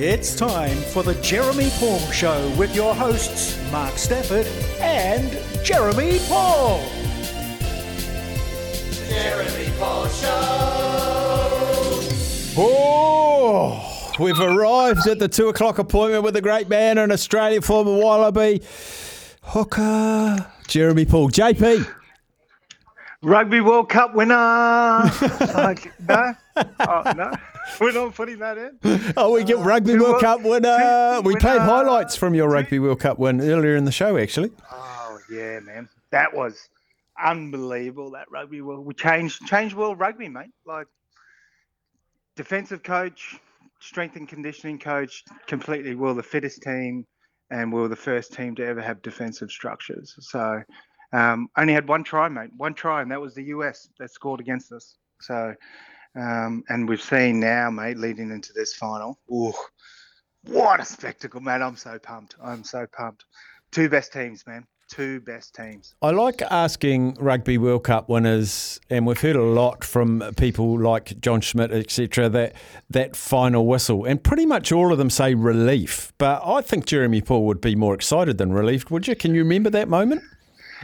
It's time for the Jeremy Paul Show with your hosts, Mark Stafford and Jeremy Paul. Jeremy Paul Show. Oh, we've arrived at the two o'clock appointment with the great man and Australia former Wallaby hooker, Jeremy Paul. JP. Rugby World Cup winner. like, no, oh, no, we're not putting that in. Oh, we get Rugby two World World- Cup winner. two We played highlights from your Rugby World Cup win earlier in the show, actually. Oh yeah, man, that was unbelievable. That rugby world, we changed changed world rugby, mate. Like defensive coach, strength and conditioning coach, completely. We were the fittest team, and we were the first team to ever have defensive structures. So. Um, only had one try, mate. One try, and that was the US that scored against us. So, um, and we've seen now, mate, leading into this final. Ooh, what a spectacle, man! I'm so pumped. I'm so pumped. Two best teams, man. Two best teams. I like asking Rugby World Cup winners, and we've heard a lot from people like John Smit, etc. That that final whistle, and pretty much all of them say relief. But I think Jeremy Paul would be more excited than relieved. Would you? Can you remember that moment?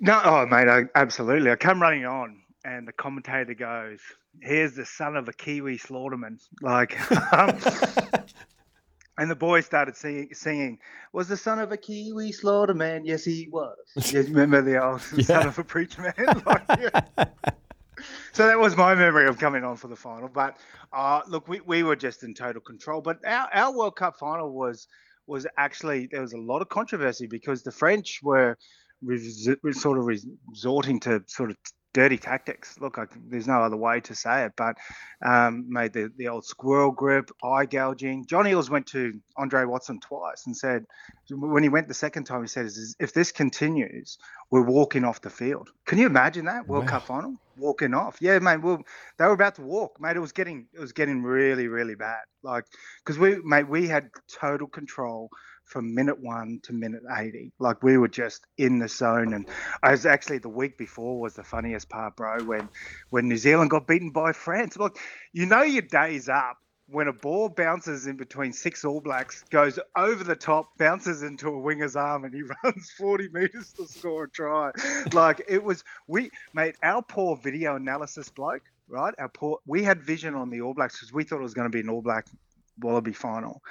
No, oh, mate, I, absolutely. I come running on, and the commentator goes, "Here's the son of a Kiwi slaughterman." Like, um, and the boys started singing, singing, "Was the son of a Kiwi slaughterman?" Yes, he was. You remember the old son of a preacher man? Like, yeah. So that was my memory of coming on for the final. But uh, look, we, we were just in total control. But our, our World Cup final was was actually there was a lot of controversy because the French were res- sort of resorting to sort of dirty tactics. Look, I, there's no other way to say it, but um, made the, the old squirrel grip, eye gouging. John Eales went to Andre Watson twice and said, when he went the second time, he said, if this continues, we're walking off the field. Can you imagine that World Wow. Cup final? Walking off, yeah, mate. Well, they were about to walk, mate. It was getting, it was getting really, really bad. Like, because we, mate, we had total control from minute one to minute 80. Like we were just in the zone. And I was actually the week before was the funniest part, bro, when when New Zealand got beaten by France. Look, you know your day's up when a ball bounces in between six All Blacks, goes over the top, bounces into a winger's arm, and he runs 40 meters to score a try. Like it was we mate, our poor video analysis bloke, right? Our poor we had vision on the All Blacks because we thought it was going to be an All Black Wallaby final.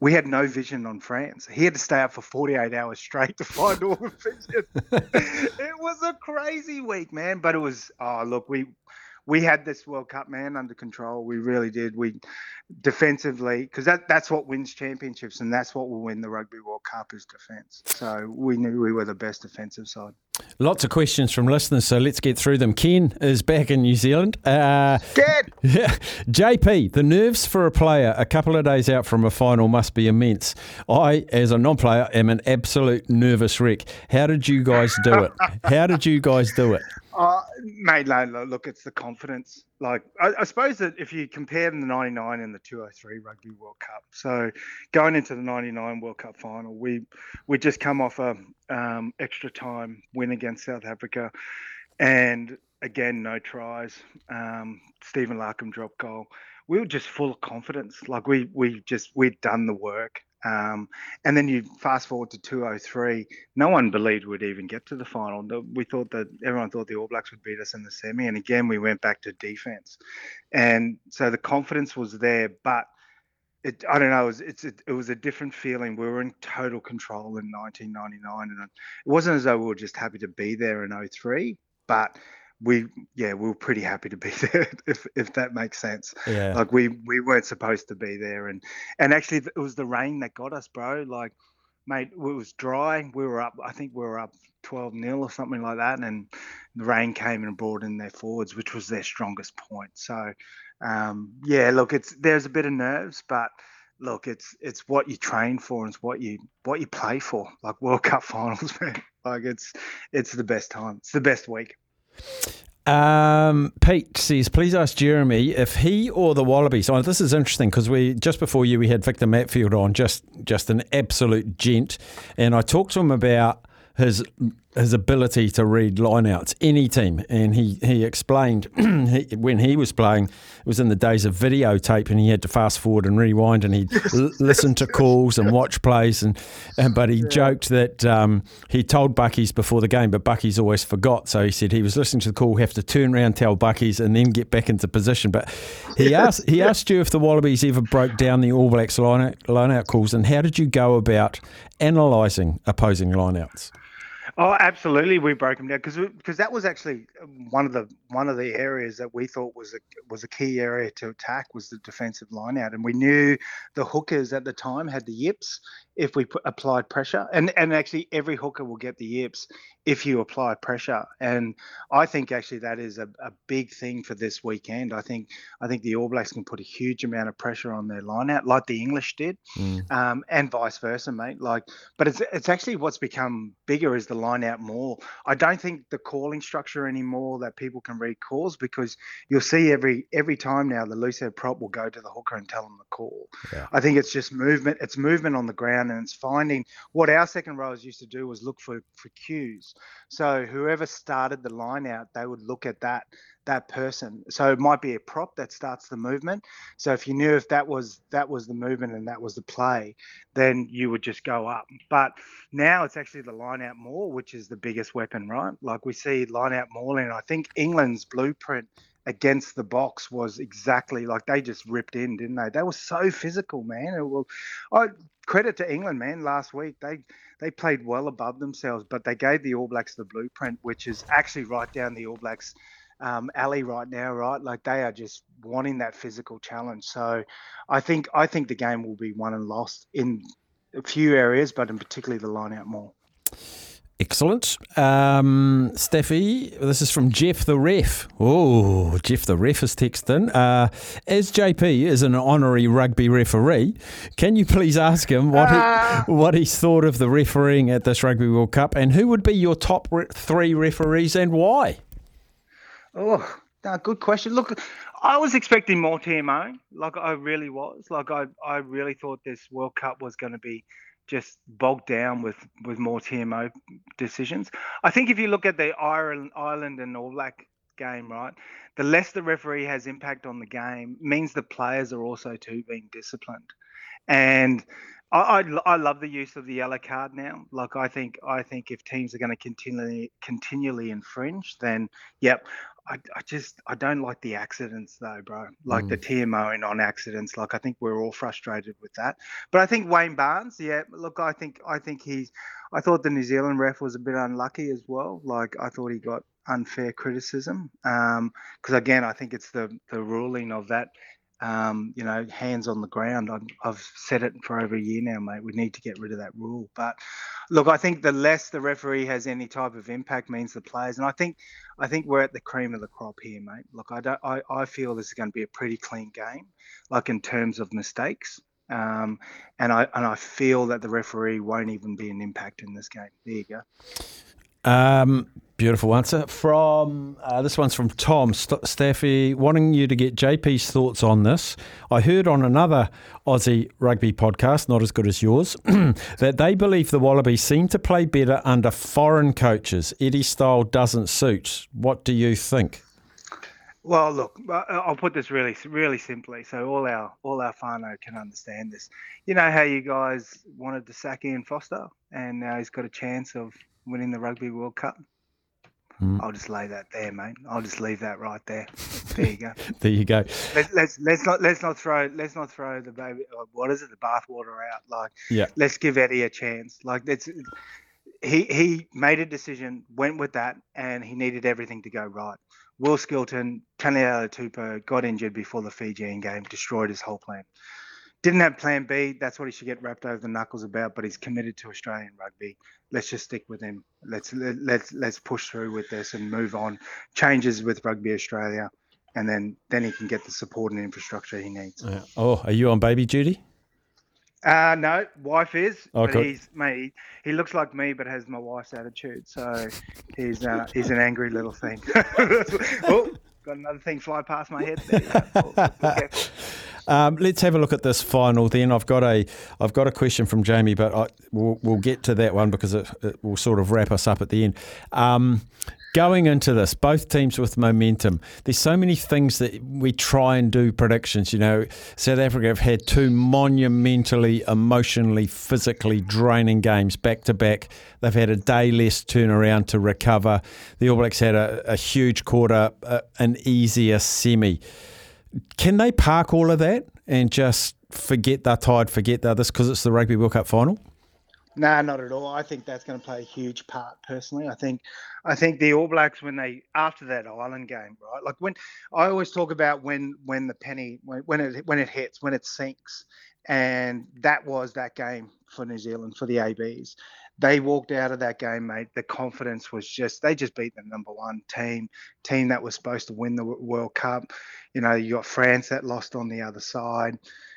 We had no vision on France. He had to stay up for 48 hours straight to find all the vision. it was a crazy week, man. But it was oh look, we we had this World Cup man under control. We really did. We defensively because that that's what wins championships and that's what will win the Rugby World Cup is defense. So we knew we were the best defensive side. Lots of questions from listeners, so let's get through them. Ken is back in New Zealand. Uh, Get Yeah. JP, the nerves for a player a couple of days out from a final must be immense. I, as a non player, am an absolute nervous wreck. How did you guys do it? How did you guys do it? Uh, mate, no, look, it's the confidence. Like, I, I suppose that if you compare the 99 and the 203 Rugby World Cup, so going into the 99 World Cup final, we we just come off a um, extra time win against South Africa, and again, no tries. Um, Stephen Larkham dropped goal. We were just full of confidence. Like we we just we'd done the work. Um, and then you fast forward to 203. No one believed we'd even get to the final. We thought that everyone thought the All Blacks would beat us in the semi. And again, we went back to defense. And so the confidence was there, but it, I don't know. It was, it's a, it was a different feeling. We were in total control in 1999, and it wasn't as though we were just happy to be there in 03, but we, yeah, we were pretty happy to be there, if if that makes sense. Yeah. like we we weren't supposed to be there and and actually it was the rain that got us bro. Like mate it was dry. We were up i think we were up 12 nil or something like that and the rain came and brought in their forwards which was their strongest point. So um yeah look it's there's a bit of nerves but look it's it's what you train for and it's what you what you play for. Like world cup finals man. Like it's it's the best time. It's the best week Um, Pete says, please ask Jeremy if he or the Wallabies. Oh, this is interesting because we just before you we had Victor Matfield on, just just an absolute gent, and I talked to him about his his ability to read lineouts, any team. And he, he explained he, when he was playing, it was in the days of videotape and he had to fast forward and rewind and he'd l- listen to calls and watch plays. And, and But he yeah. joked that um, he told Bakkies before the game, but Bakkies always forgot. So he said he was listening to the call, have to turn around, tell Bakkies, and then get back into position. But he asked, he asked you if the Wallabies ever broke down the All Blacks lineout, lineout calls and how did you go about analysing opposing lineouts? Oh, absolutely, we broke them down because because that was actually one of the one of the areas that we thought was a was a key area to attack was the defensive line out, and we knew the hookers at the time had the yips if we put, applied pressure, and and actually every hooker will get the yips if you apply pressure. And I think actually that is a, a big thing for this weekend. I think I think the All Blacks can put a huge amount of pressure on their line out, like the English did, mm. um, and vice versa, mate. Like, but it's it's actually what's become bigger is the line out maul. I don't think the calling structure anymore that people can read calls because you'll see every every time now the loose head prop will go to the hooker and tell them the call. Yeah. I think it's just movement. It's movement on the ground and it's finding what our second rows used to do was look for for cues so whoever started the line out, they would look at that that person. So it might be a prop that starts the movement. So if you knew if that was that was the movement and that was the play, then you would just go up. But now it's actually the line out maul, which is the biggest weapon, right? Like we see line out maul, and I think England's blueprint against the Boks was exactly like they just ripped in, didn't they? They were so physical, man. It, well, I credit to England, man. Last week they they played well above themselves, but they gave the All Blacks the blueprint, which is actually right down the All Blacks um, alley right now, right? Like they are just wanting that physical challenge. So I think I think the game will be won and lost in a few areas, but in particularly the line out maul. Excellent. Um, Steffi, this is from Jeff the Ref. Oh, Jeff the Ref is texting. Uh, as JP is an honorary rugby referee, can you please ask him what, he, what he's thought of the refereeing at this Rugby World Cup and who would be your top re- three referees and why? Oh, no, good question. Look, I was expecting more TMO. Like I really was. Like I, I really thought this World Cup was going to be – just bogged down with with more TMO decisions. I think if you look at the Ireland Ireland and All Black game, right, the less the referee has impact on the game means the players are also too being disciplined, and. I, I, I love the use of the yellow card now. Like I think I think if teams are going to continually continually infringe, then yep, I, I just I don't like the accidents though, bro. Like mm. the TMO and on accidents. Like I think we're all frustrated with that. But I think Wayne Barnes, yeah. Look, I think I think he's. I thought the New Zealand ref was a bit unlucky as well. Like I thought he got unfair criticism. Um because um, again, I think it's the the ruling of that um, you know, hands on the ground. i have said it for over a year now, mate. We need to get rid of that rule. But look, I think the less the referee has any type of impact means the players. And I think, I think we're at the cream of the crop here, mate. Look, I don't, I, I feel this is going to be a pretty clean game, like in terms of mistakes. Um, and I and I feel that the referee won't even be an impact in this game. There you go. Um, beautiful answer from uh, this one's from Tom St- Staffy, wanting you to get JP's thoughts on this. I heard on another Aussie rugby podcast, not as good as yours, that they believe the Wallabies seem to play better under foreign coaches. Eddie style doesn't suit. What do you think? Well, look, I'll put this really, really simply, so all our all our whānau can understand this. You know how you guys wanted to sack Ian Foster, and now he's got a chance of winning the Rugby World Cup. Mm. I'll just lay that there, mate. I'll just leave that right there. There you go. there you go. Let's, let's let's not let's not throw let's not throw the baby. Uh, what is it? The bathwater out. Like, yeah. Let's give Eddie a chance. Like that's he he made a decision, went with that, and he needed everything to go right. Will Skelton, Taniela Tupou got injured before the Fijian game, destroyed his whole plan didn't have plan B. That's what he should get wrapped over the knuckles about. But he's committed to Australian rugby. Let's just stick with him. Let's let's let's push through with this and move on. Changes with Rugby Australia, and then then he can get the support and infrastructure he needs. Yeah. Oh, are you on baby duty? Uh no, wife is. Oh, but he's mate. He looks like me, but has my wife's attitude. So he's uh, he's an angry little thing. oh, got another thing fly past my head. There. Um, let's have a look at this final. Then I've got a I've got a question from Jamie, but I, we'll, we'll get to that one because it, it, will sort of wrap us up at the end. Um, going into this, both teams with momentum. There's so many things that we try and do predictions. You know, South Africa have had two monumentally, emotionally, physically draining games back to back. They've had a day less turnaround to recover. The All Blacks had a, a huge quarter, uh, an easier semi. Can they park all of that and just forget they're tired, forget they're this because it's the Rugby World Cup final? No, nah, not at all. I think that's going to play a huge part. Personally, I think, I think the All Blacks when they after that Ireland game, right? Like when I always talk about when when the penny when, when it when it hits when it sinks, and that was that game for New Zealand for the ABs. They walked out of that game, mate. The confidence was just they just beat the number one team, team that was supposed to win the World Cup. You know, you got France that lost on the other side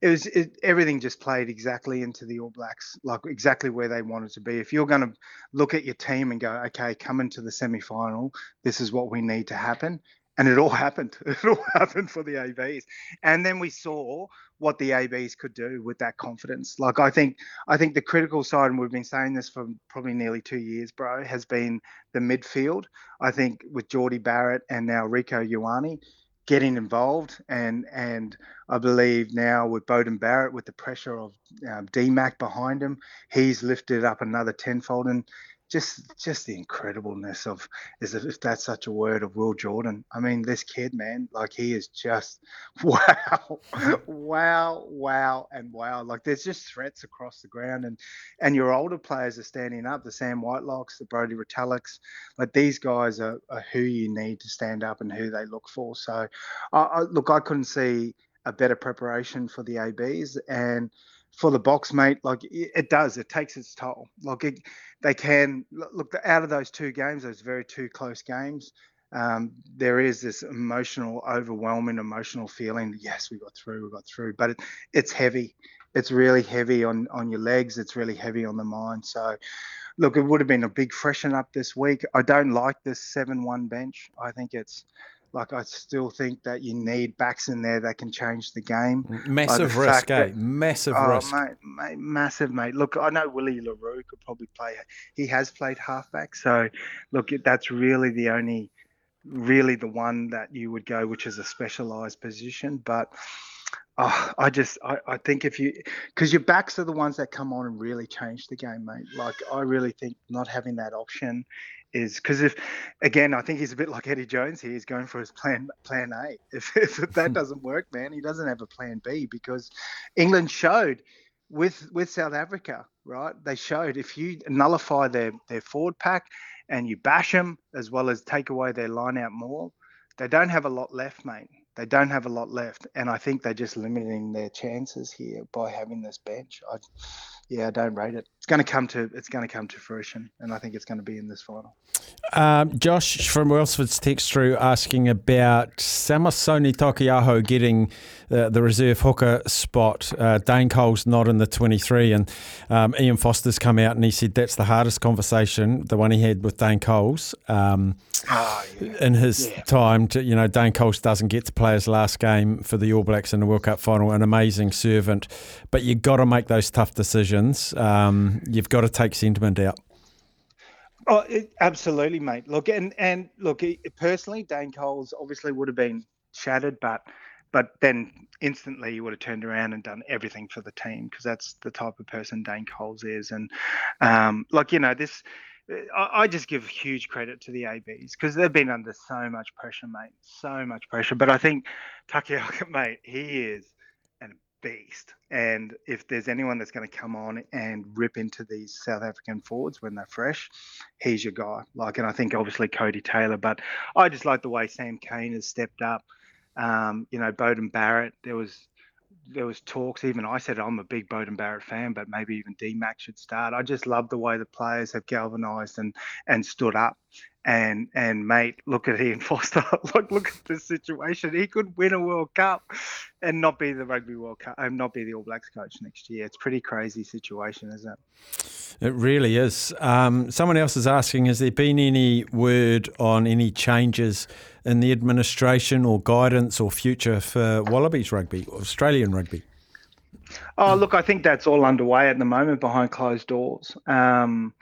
it was it, everything just played exactly into the All Blacks, like exactly where they wanted to be. If you're going to look at your team and go, okay, come into the semi final, this is what we need to happen. And it all happened. It all happened for the ABs. And then we saw what the ABs could do with that confidence. Like I think I think the critical side, and we've been saying this for probably nearly two years, bro, has been the midfield. I think with Jordie Barrett and now Rieko Ioane, getting involved. And and I believe now with Beauden Barrett, with the pressure of um, DMAC behind him, he's lifted up another tenfold. And just just the incredibleness of is if that's such a word of Will Jordan. I mean, this kid, man, like he is just wow, wow, wow, and wow. Like there's just threats across the ground, and and your older players are standing up. The Sam Whitelocks, the Brodie Retallicks, like these guys are, are who you need to stand up and who they look for. So, I, I look, I couldn't see a better preparation for the ABs and for the Boks, mate, like it does. It takes its toll. Like it, they can look out of those two games, those very two close games. Um, there is this emotional, overwhelming emotional feeling. Yes, we got through, we got through, but it, it's heavy. It's really heavy on on your legs. It's really heavy on the mind. So, look, it would have been a big freshen up this week. I don't like this seven-one bench. I think it's like I still think that you need backs in there that can change the game. Massive like risk, eh? massive oh, risk. Mate, mate, massive, mate. Look, I know Willie le Roux could probably play. He has played halfback, so look, that's really the only, really the one that you would go, which is a specialised position. But oh, I just, I, I think if you, because your backs are the ones that come on and really change the game, mate. Like I really think not having that option is because if again I think he's a bit like Eddie Jones here. He's going for his plan plan A. If, if that doesn't work, man, he doesn't have a plan B because England showed with with South Africa, right? They showed if you nullify their their forward pack and you bash them as well as take away their line out maul, they don't have a lot left, mate. They don't have a lot left, and I think they're just limiting their chances here by having this bench. I, yeah, I don't rate it. It's going to come to it's going to come to fruition, and I think it's going to be in this final. Um, Josh from Wellsford's text through asking about Samisoni Taukei'aho getting uh, the reserve hooker spot. Uh, Dane Cole's not in the 23, and um, Ian Foster's come out and he said that's the hardest conversation, the one he had with Dane Coles um, oh, yeah. in his yeah. time. To, you know, Dane Coles doesn't get to play his last game for the All Blacks in the World Cup final, an amazing servant, but you've got to make those tough decisions. Um, you've got to take sentiment out. Oh, it, absolutely, mate. Look, and and look, personally, Dane Coles obviously would have been shattered, but but then instantly you would have turned around and done everything for the team because that's the type of person Dane Coles is. And um, like you know, this I, I just give huge credit to the ABs because they've been under so much pressure, mate. So much pressure. But I think Taukei'aho, mate, he is beast. And if there's anyone that's going to come on and rip into these South African forwards when they're fresh, he's your guy. Like, and I think obviously Codie Taylor, but I just like the way Sam Cane has stepped up. Um, you know, Beauden Barrett. There was there was talks. Even I said I'm a big Beauden Barrett fan, but maybe even DMAC should start. I just love the way the players have galvanised and and stood up And and mate, look at Ian Foster. look look at this situation. He could win a World Cup and not be the Rugby World Cup and not be the All Blacks coach next year. It's a pretty crazy situation, isn't it? It really is. Um, someone else is asking: Has there been any word on any changes in the administration or guidance or future for Wallabies rugby, Australian rugby? Oh, look, I think that's all underway at the moment behind closed doors. Um,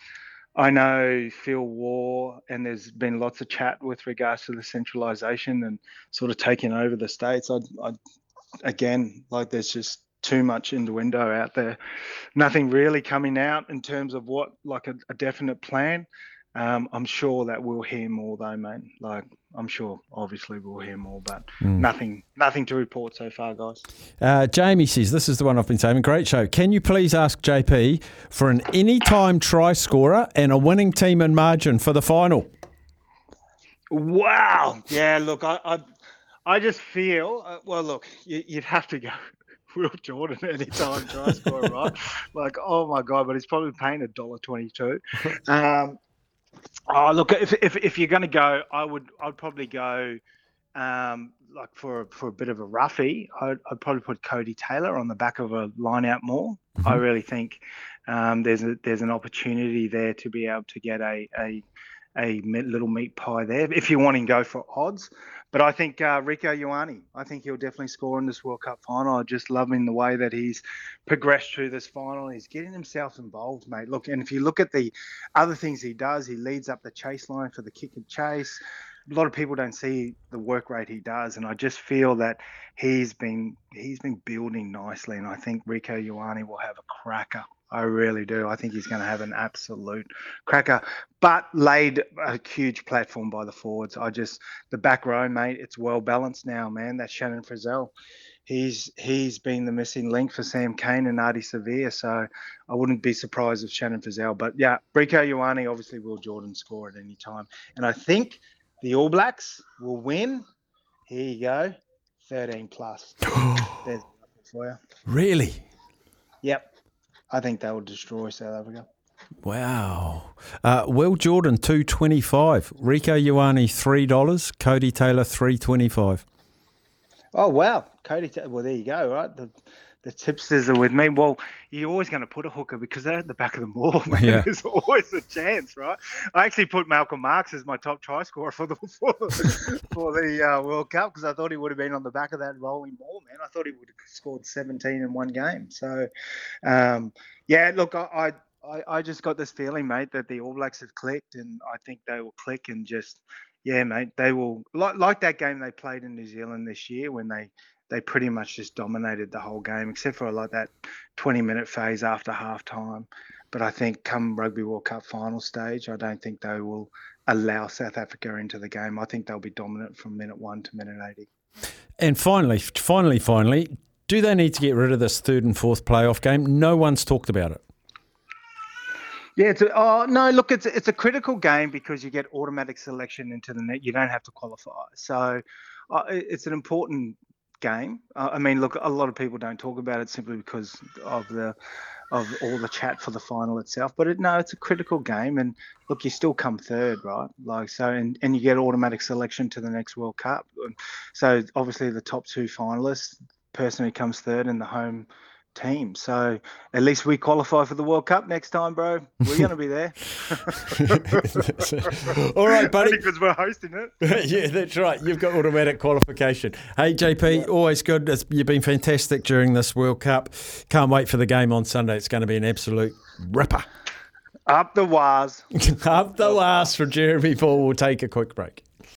I know Phil Waugh, and there's been lots of chat with regards to the centralisation and sort of taking over the states. I, I, again, like there's just too much innuendo out there. Nothing really coming out in terms of what, like a, a definite plan. Um, I'm sure that we'll hear more though, mate. Like I'm sure, obviously, we'll hear more, but mm. nothing, nothing to report so far, guys. Uh, Jamie says this is the one I've been saying. Great show. Can you please ask JP for an anytime try scorer and a winning team and margin for the final? Wow. Yeah. Look, I, I, I just feel. Uh, well, look, you, would have to go. Will Jordan anytime try scorer, right? like, oh my god! But he's probably paying a dollar twenty-two. Um, Oh, look, if, if, if you're going to go, I would I'd probably go um, like for for a bit of a roughie. I'd, I'd, probably put Codie Taylor on the back of a line out maul. Mm-hmm. I really think um, there's a there's an opportunity there to be able to get a a a little meat pie there if you're wanting to go for odds. But I think uh, Rieko Ioane, I think he'll definitely score in this World Cup final. I just love him the way that he's progressed through this final. He's getting himself involved, mate. Look, and if you look at the other things he does, he leads up the chase line for the kick and chase. A lot of people don't see the work rate he does, and I just feel that he's been he's been building nicely, and I think Rieko Ioane will have a cracker I really do. I think he's going to have an absolute cracker, but laid a huge platform by the forwards. I just the back row, mate. It's well balanced now, man. That's Shannon Frizzell. He's he's been the missing link for Sam Cane and Ardie Savea, so I wouldn't be surprised if Shannon Frizzell. But yeah, Rieko Ioane, obviously, will Jordan score at any time, and I think the All Blacks will win. Here you go, thirteen plus. There's for you. Really? Yep. I think that will destroy South Africa. Wow. Uh, Will Jordan, two twenty five. Rieko Ioane, three dollars. Codie Taylor, three twenty five. Oh wow, Codie. Well, there you go. Right, the the tipsters are with me. Well, you're always going to put a hooker because they're at the back of the maul. Man. Yeah. There's always a chance, right? I actually put Malcolm Marx as my top try scorer for the for, for the uh, World Cup because I thought he would have been on the back of that rolling ball, man. I thought he would have scored 17 in one game. So, um, yeah, look, I, I I just got this feeling, mate, that the All Blacks have clicked, and I think they will click and just, yeah, mate, they will like like that game they played in New Zealand this year when they they pretty much just dominated the whole game, except for like that 20 minute phase after half time. But I think come Rugby World Cup final stage, I don't think they will allow South Africa into the game. I think they'll be dominant from minute one to minute 80. And finally, finally, finally, do they need to get rid of this third and fourth playoff game? No one's talked about it. Yeah, it's a, oh no, look, it's it's a critical game because you get automatic selection into the net. You don't have to qualify, so uh, it's an important game. Uh, I mean, look, a lot of people don't talk about it simply because of the of all the chat for the final itself. But it, no, it's a critical game, and look, you still come third, right? Like so, and, and you get automatic selection to the next World Cup. So obviously, the top two finalists, person who comes third in the home team. So at least we qualify for the World Cup next time, bro. We're going to be there. All right, buddy. Because we're hosting it. yeah, that's right. You've got automatic qualification. Hey, JP, yeah. always good. You've been fantastic during this World Cup. Can't wait for the game on Sunday. It's going to be an absolute ripper. Up the waz. Up the waz for Jeremy Paul. We'll take a quick break.